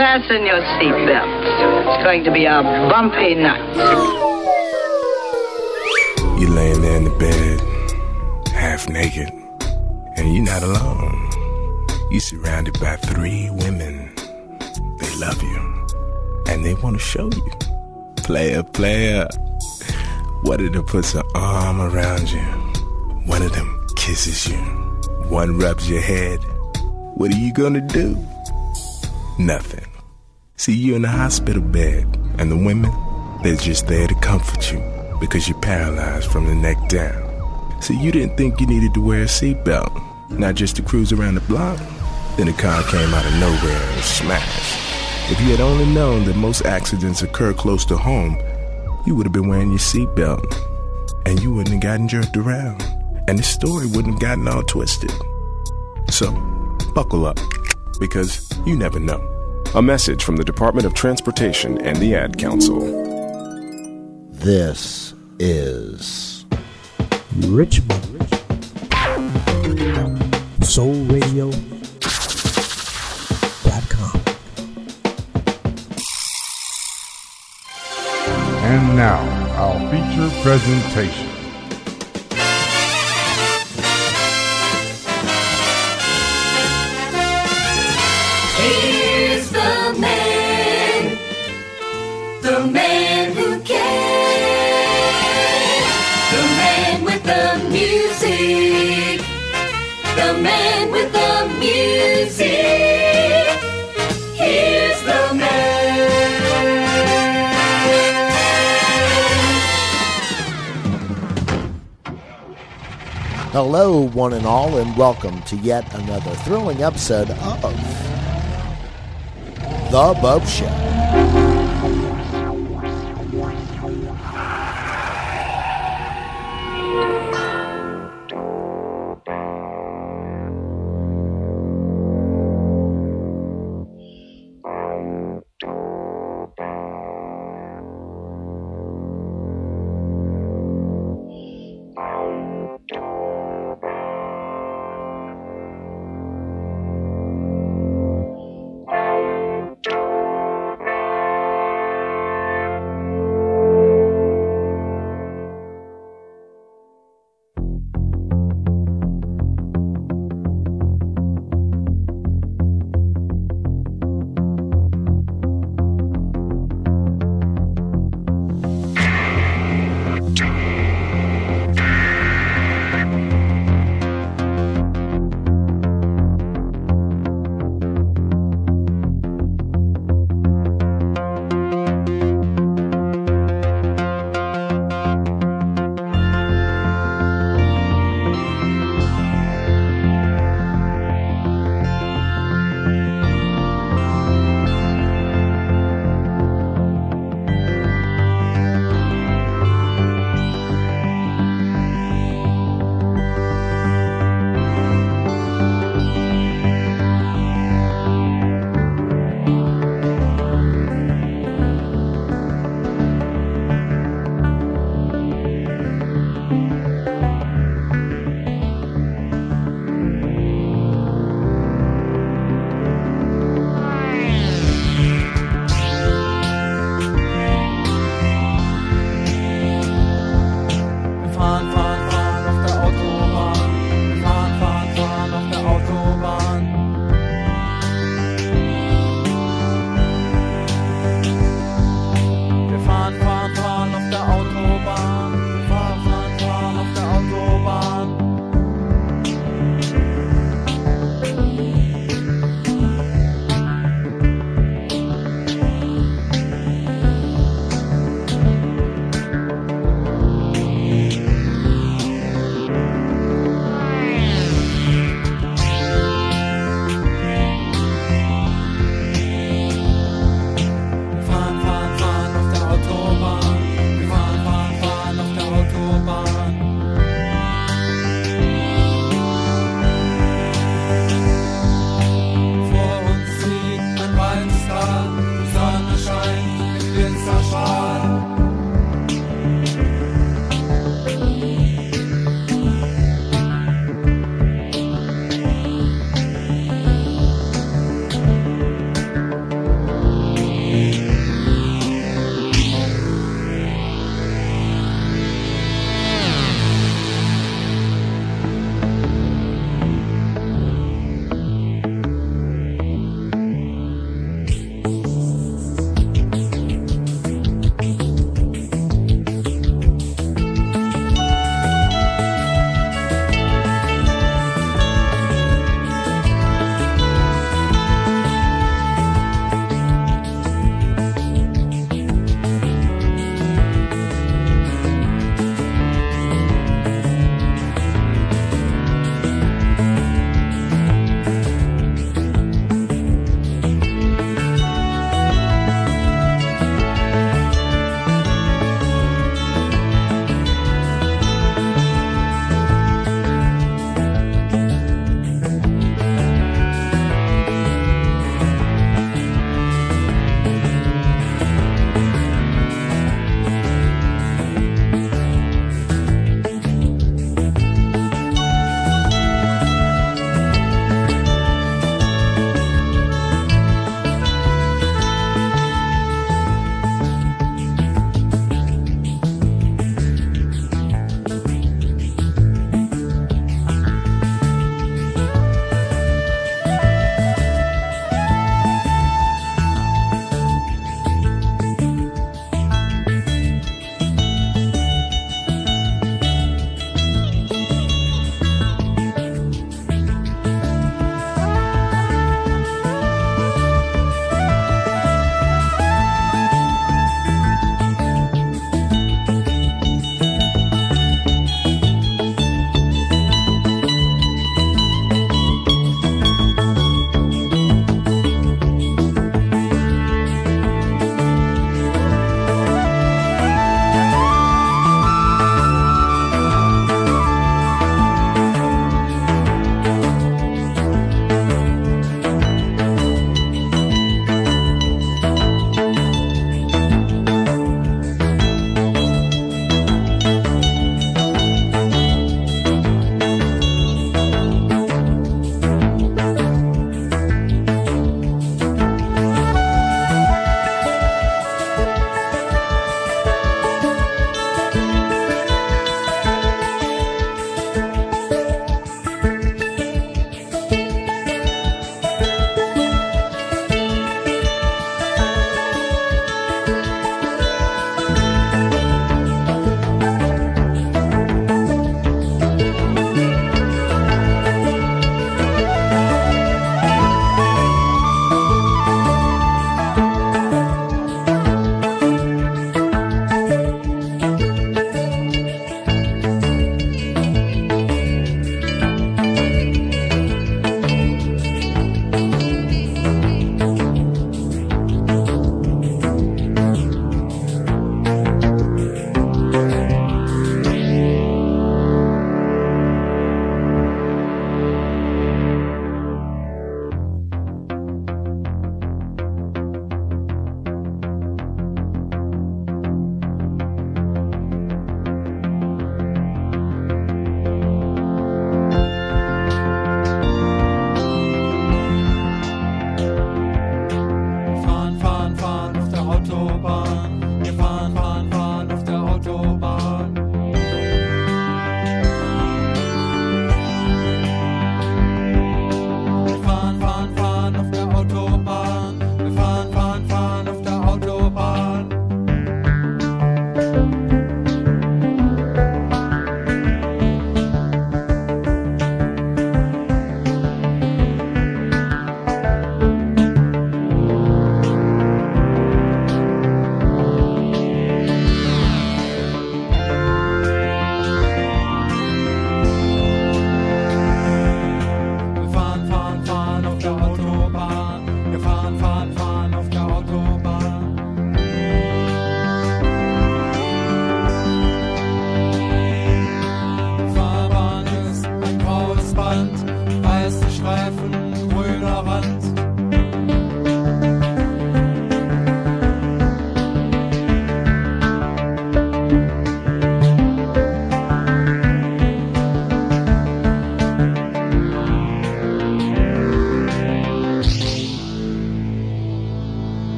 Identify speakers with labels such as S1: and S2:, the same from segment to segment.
S1: Fasten your seatbelts. It's going to be a bumpy night.
S2: You're laying there in the bed, half naked, and you're not alone. You're surrounded by three women. They love you, and they want to show you. Player, player. One of them puts an arm around you. One of them kisses you. One rubs your head. What are you gonna do? Nothing. See you in the hospital bed, and the women, they're just there to comfort you because you're paralyzed from the neck down. See, you didn't think you needed to wear a seatbelt, not just to cruise around the block. Then the car came out of nowhere and smashed. If you had only known that most accidents occur close to home, you would have been wearing your seatbelt, and you wouldn't have gotten jerked around, and the story wouldn't have gotten all twisted. So, buckle up, because you never know.
S3: A message from the Department of Transportation and the Ad Council.
S4: This is
S5: Richmond Soul Radio dot com.
S6: And now, our feature presentation.
S7: The man who can, the man with the music, the man with the music. Here's the man.
S4: Hello, one and all, and welcome to yet another thrilling episode of The Bopst Show.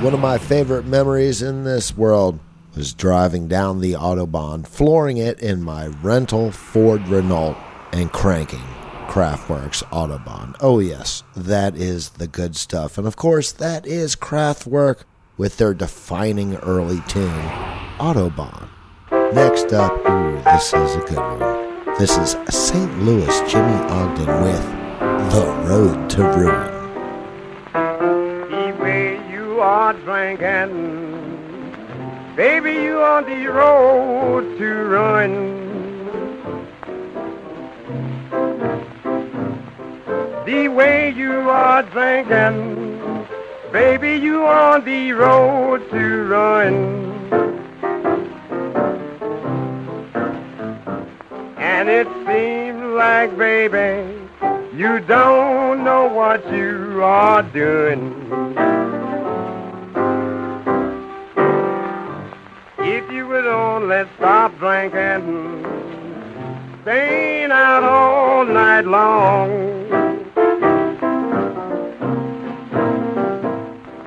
S4: One of my favorite memories in this world was driving down the Autobahn, flooring it in my rental Ford Renault, and cranking Kraftwerk's Autobahn. Oh, yes, that is the good stuff. And of course, that is Kraftwerk with their defining early tune, Autobahn. Next up, ooh, this is a good one. This is St. Louis Jimmy Oden with The Road to Ruin.
S8: Are drinking, baby, you on the road to ruin. The way you are drinking, baby, you on the road to ruin. And it seems like, baby, you don't know what you are doing. If you would only stop drinking, staying out all night long.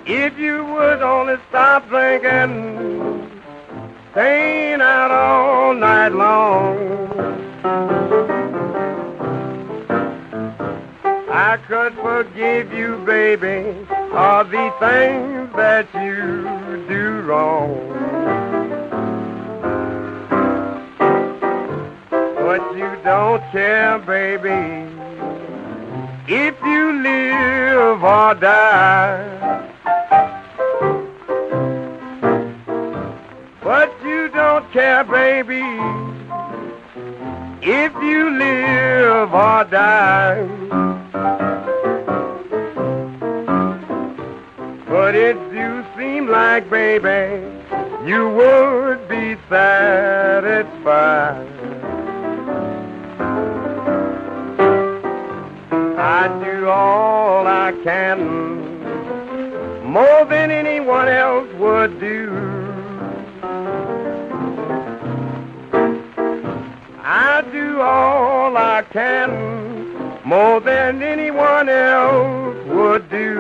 S8: If you would only stop drinking, staying out all night long. I could forgive you, baby, all the things that you do wrong. But you don't care, baby, if you live or die. But you don't care, baby, if you live or die. But it do seem like, baby, you would be satisfied. All I can, more than anyone else would do. I do all I can, more than anyone else would do.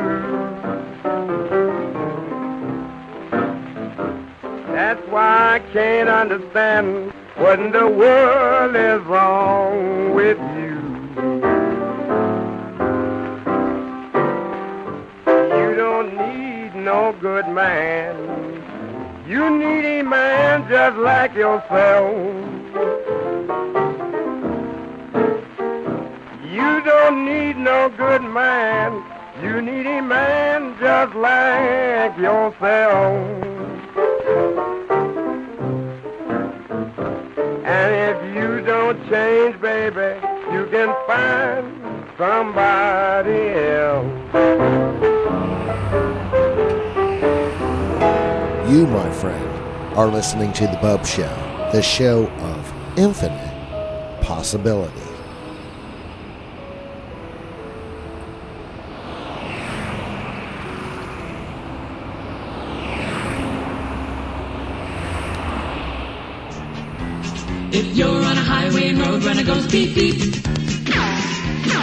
S8: That's why I can't understand what in the world is wrong with. You no good man. You need a man just like yourself. You don't need no good man. You need a man just like yourself. And if you don't change, baby, you can find somebody else.
S4: You, my friend, are listening to The Bopst Show, the show of infinite possibility.
S9: If you're on a highway and road runner goes beep beep,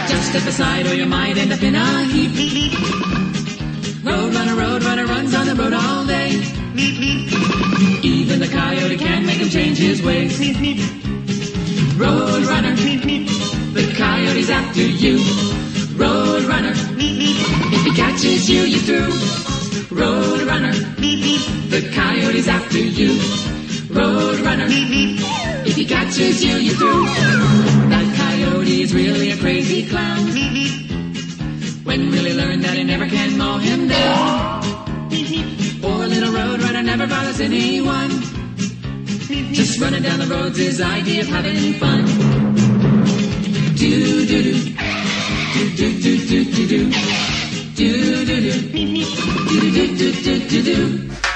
S9: just step aside or you might end up in a heap. Even the coyote can't make him change his ways. Road runner, the coyote's after you. Road runner, if he catches you, you're through. Road runner, the coyote's after you. Road runner, if he catches you, you're through. That coyote is really a crazy clown. When will he learn that he never can mow him down? Little road runner never bothers anyone. Just running down the road's his idea of having fun. Do do do. Do do do do do do. Do do do. Do do do do do do.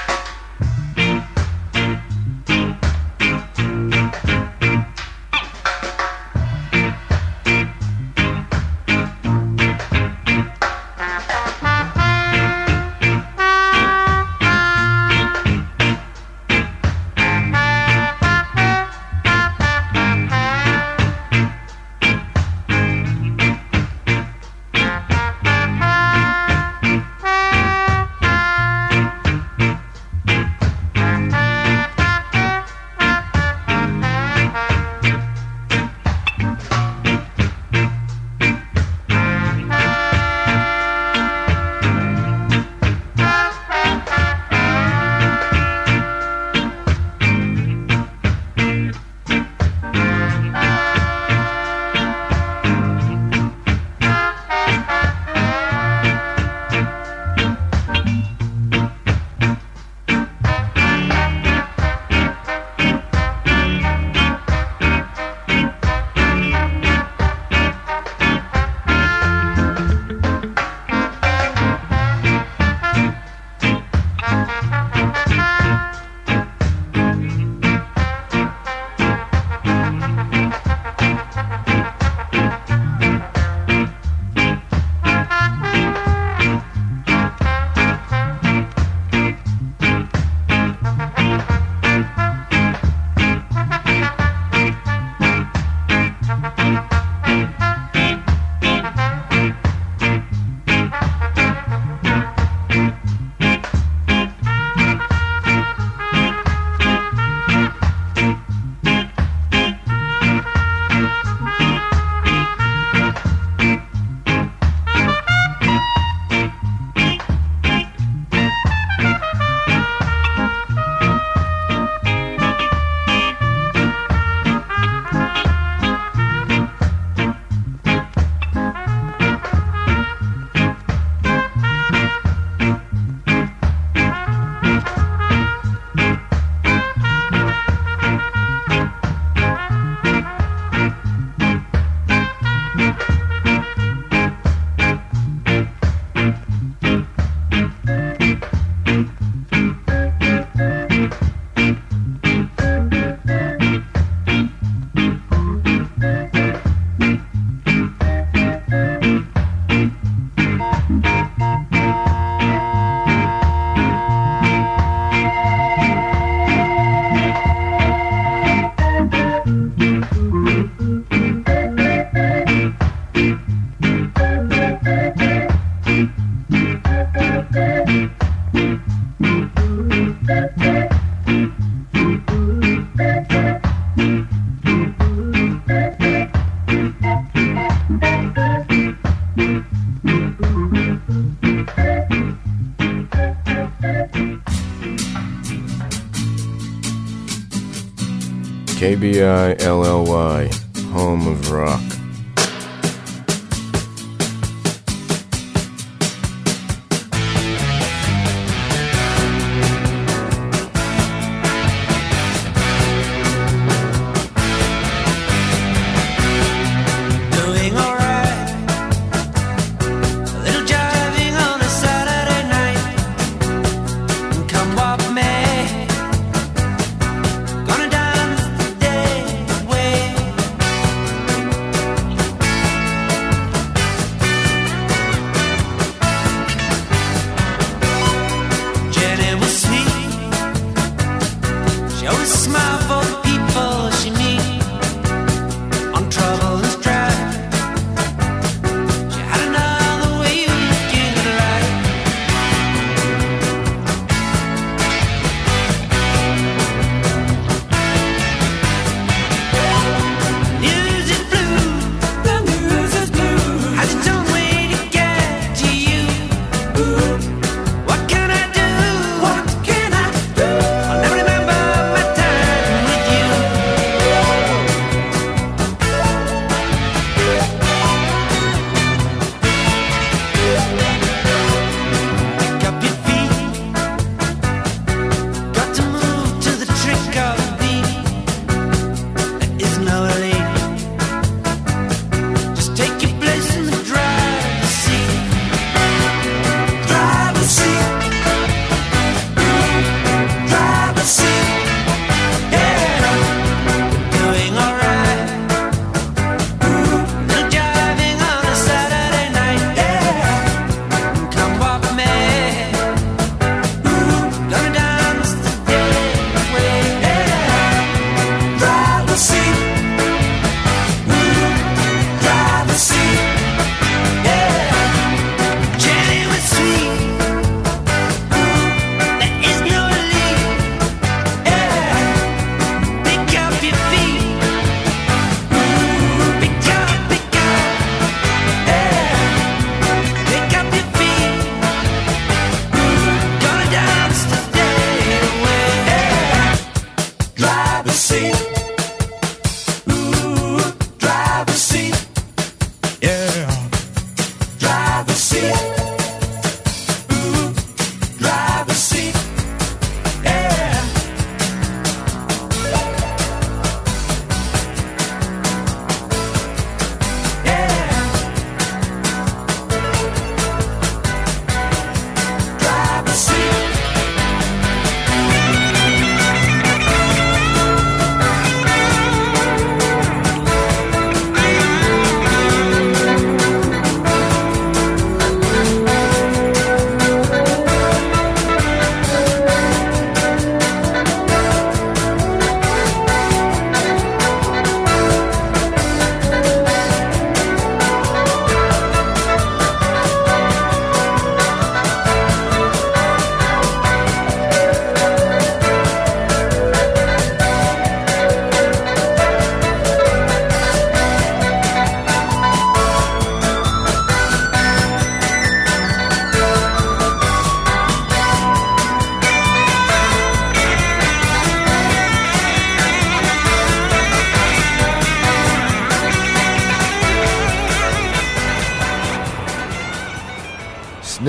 S10: I l l y, home of rock.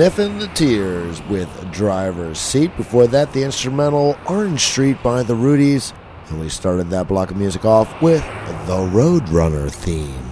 S10: Biff the
S4: Tears with Driver's Seat. Before that, the instrumental Orange Street by the Rudies. And we started that block of music off with the Roadrunner theme.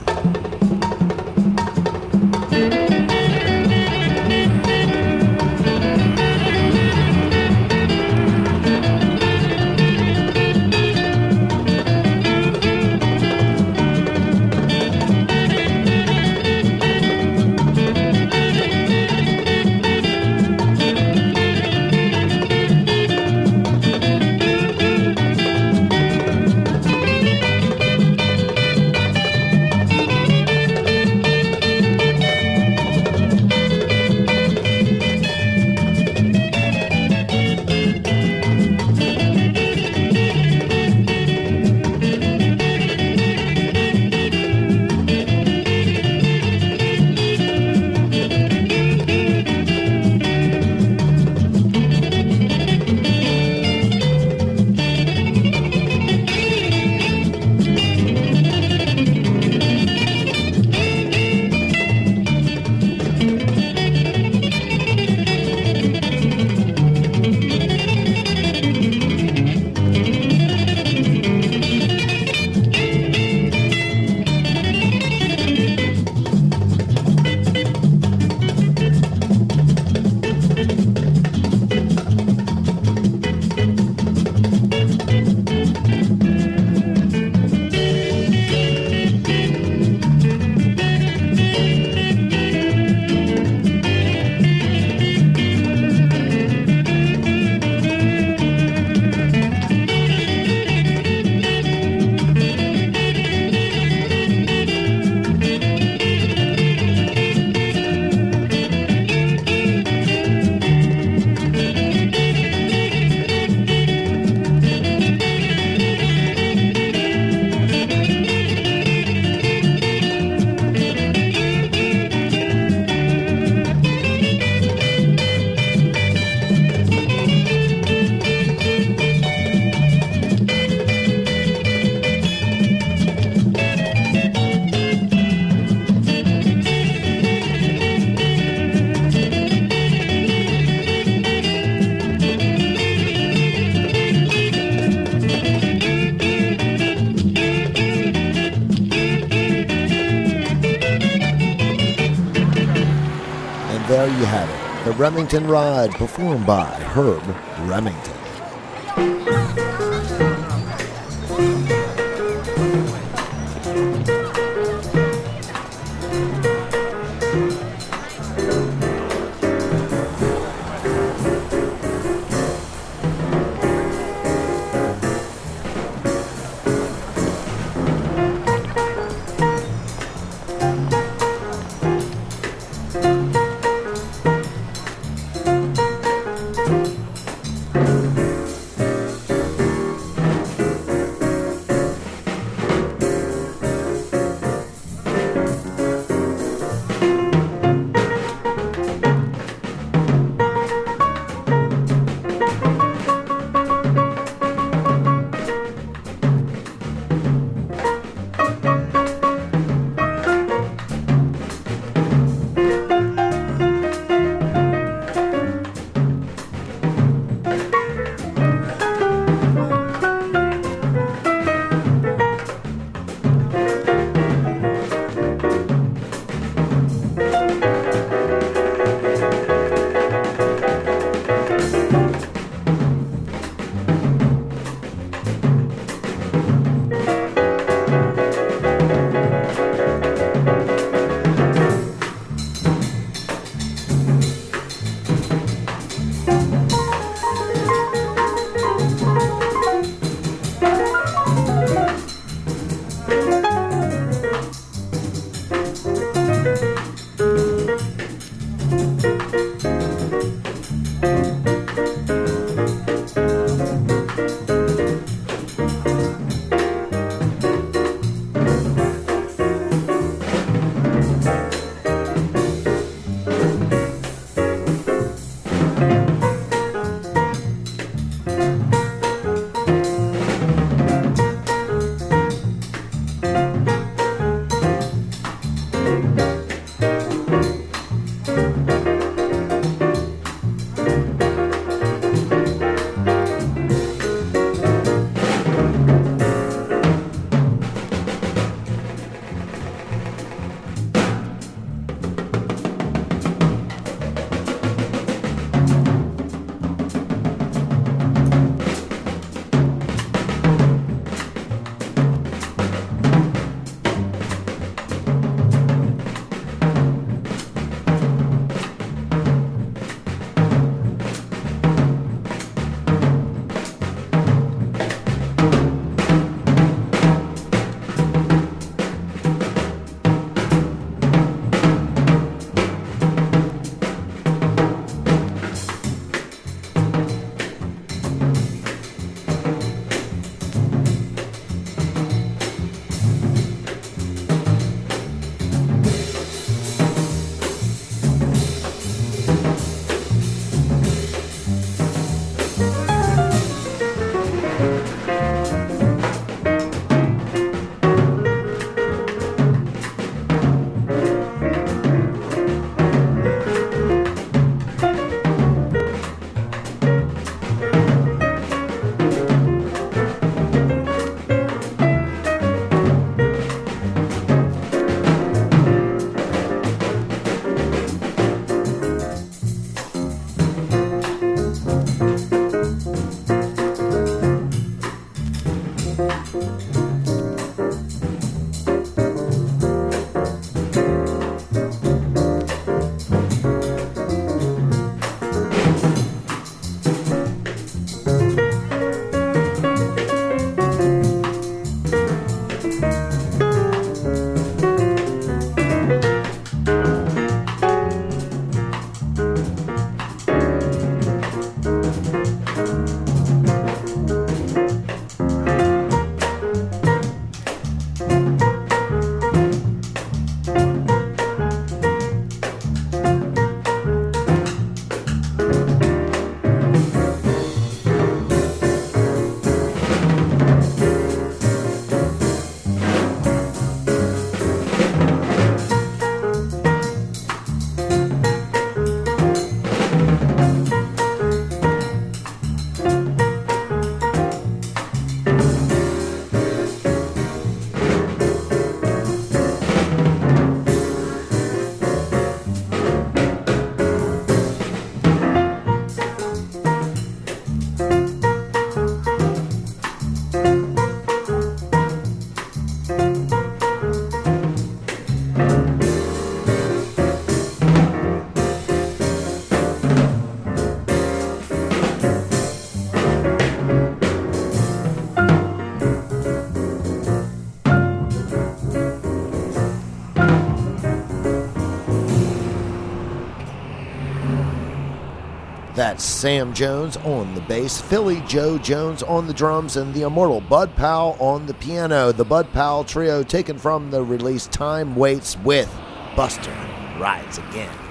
S4: Remington Ride, performed by Herb Remington. That's Sam Jones on the bass, Philly Joe Jones on the drums, and the immortal Bud Powell on the piano. The Bud Powell trio taken from the release Time Waits with Buster Rides Again.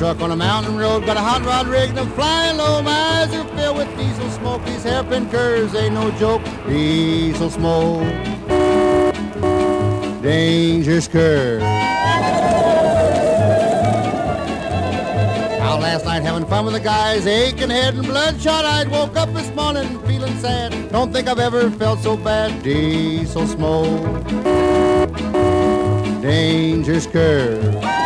S11: Truck on a mountain road, got a hot rod rigged and I'm flying low. My eyes are filled with diesel smoke. These hairpin curves ain't no joke. Diesel smoke, dangerous curve. Out last night having fun with the guys, aching head and bloodshot eyed. Woke up this morning feeling sad. Don't think I've ever felt so bad. Diesel smoke, dangerous curve.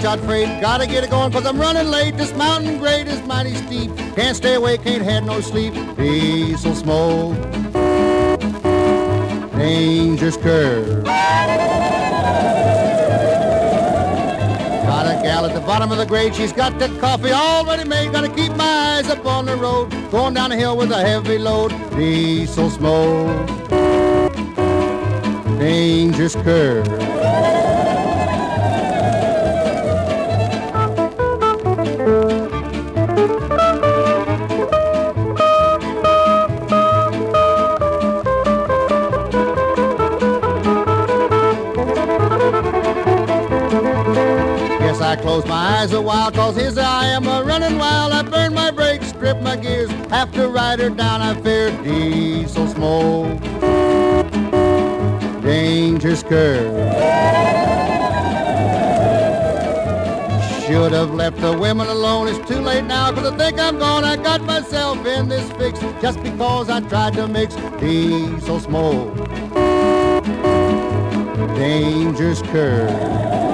S11: Hotshot freight, gotta get it going cause I'm running late. This mountain grade is mighty steep. Can't stay awake, can't have no sleep. Diesel smoke, dangerous curve. Got a gal at the bottom of the grade, she's got that coffee already made. Gotta keep my eyes up on the road, going down the hill with a heavy load. Diesel smoke, dangerous curve. Eyes a while, cause here's I am a running wild. I burn my brakes, strip my gears, have to ride her down, I fear diesel smoke. Dangerous curve. Should have left the women alone. It's too late now, cause I think I'm gone. I got myself in this fix just because I tried to mix diesel smoke. Dangerous curve.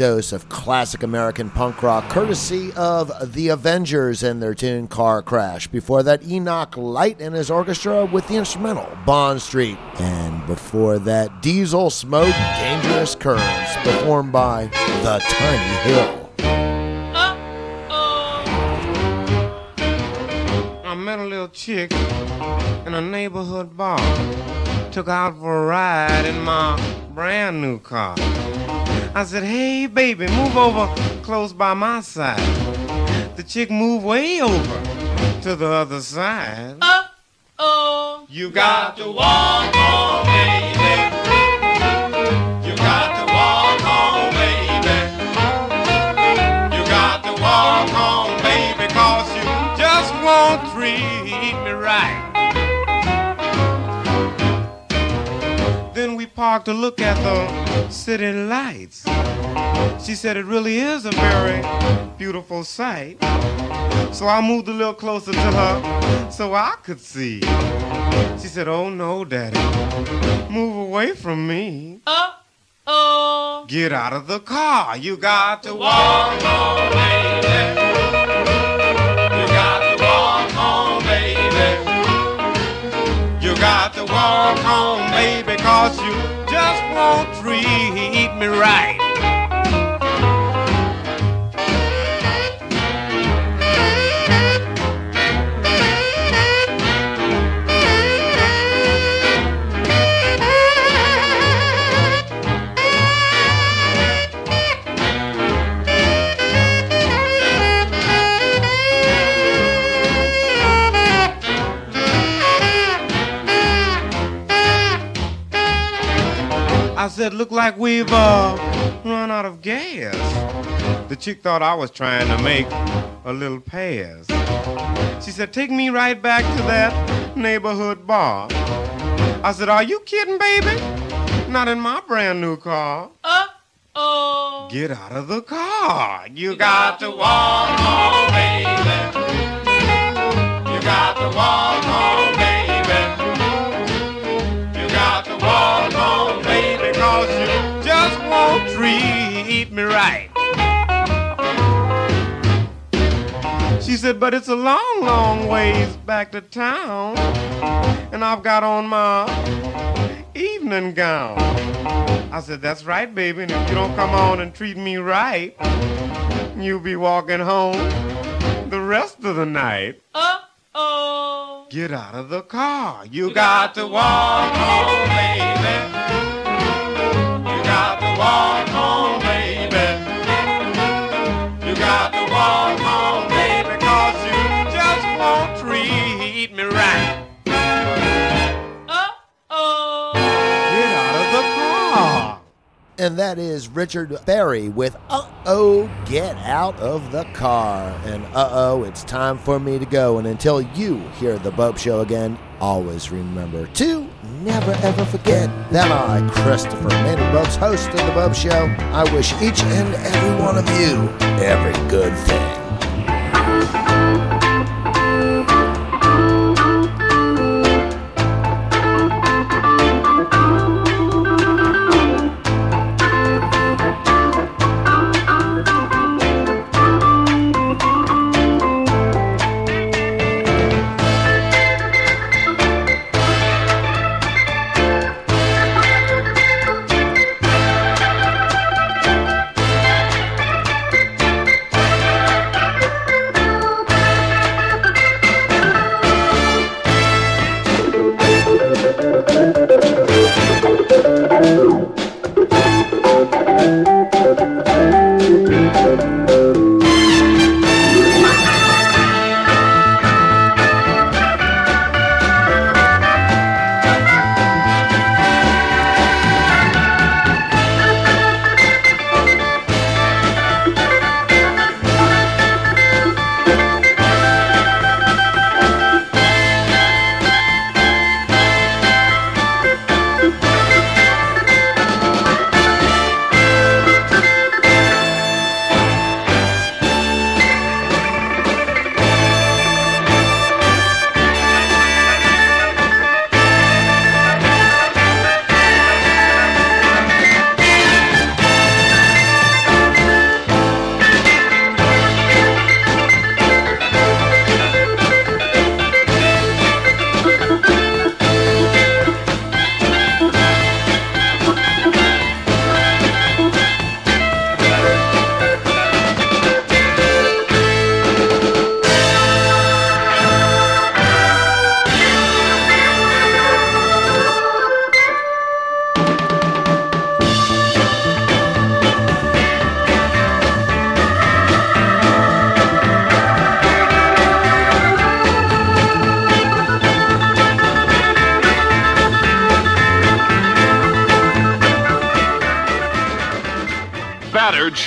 S4: Dose of classic American punk rock courtesy of The Avengers and their tune Car Crash. Before that, Enoch Light and his orchestra with the instrumental Bond Street. And before that, Diesel Smoke Dangerous Curves, performed by The Tiny Hill.
S8: I met a little chick in a neighborhood bar. Took out for a ride in my brand new car. I said, hey baby, move over close by my side. The chick moved way over to the other side.
S12: Oh,
S8: You got to walk home, baby. Parked to look at the city lights. She said it really is a very beautiful sight. So I moved a little closer to her so I could see. She said, Oh no, Daddy, move away from me.
S12: oh.
S8: Get out of the car. You got to walk home, baby. You got to walk home, baby. You got to walk home, baby, cause you just won't treat me right. Said, look like we've uh, run out of gas. The chick thought I was trying to make a little pass. She said, take me right back to that neighborhood bar. I said, are you kidding, baby? Not in my brand new car.
S12: Uh oh.
S8: Get out of the car. You got to walk baby. You got to walk treat me right. She said, but it's a long, long ways back to town. And I've got on my evening gown. I said, that's right, baby. And if you don't come on and treat me right, you'll be walking home the rest of the night.
S12: Uh-oh.
S8: Get out of the car. You got to walk home, baby.
S4: And that is Richard Berry with Uh Oh, Get Out of the Car. And uh oh, it's time for me to go. And until you hear the Bopst Show again, always remember to never ever forget that I, Christopher Maynard Bopst, host of the Bopst Show, I wish each and every one of you every good thing.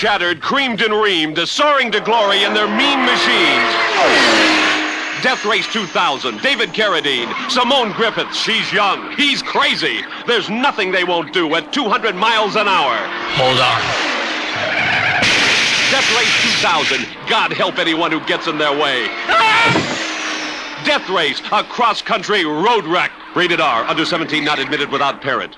S13: Shattered, creamed and reamed, soaring to glory in their mean machines. Death Race 2000, David Carradine, Simone Griffeth, she's young, he's crazy. There's nothing they won't do at 200 miles an hour.
S14: Hold on.
S13: Death Race 2000, God help anyone who gets in their way. Death Race, a cross-country road wreck. Rated R, under 17, not admitted without parent.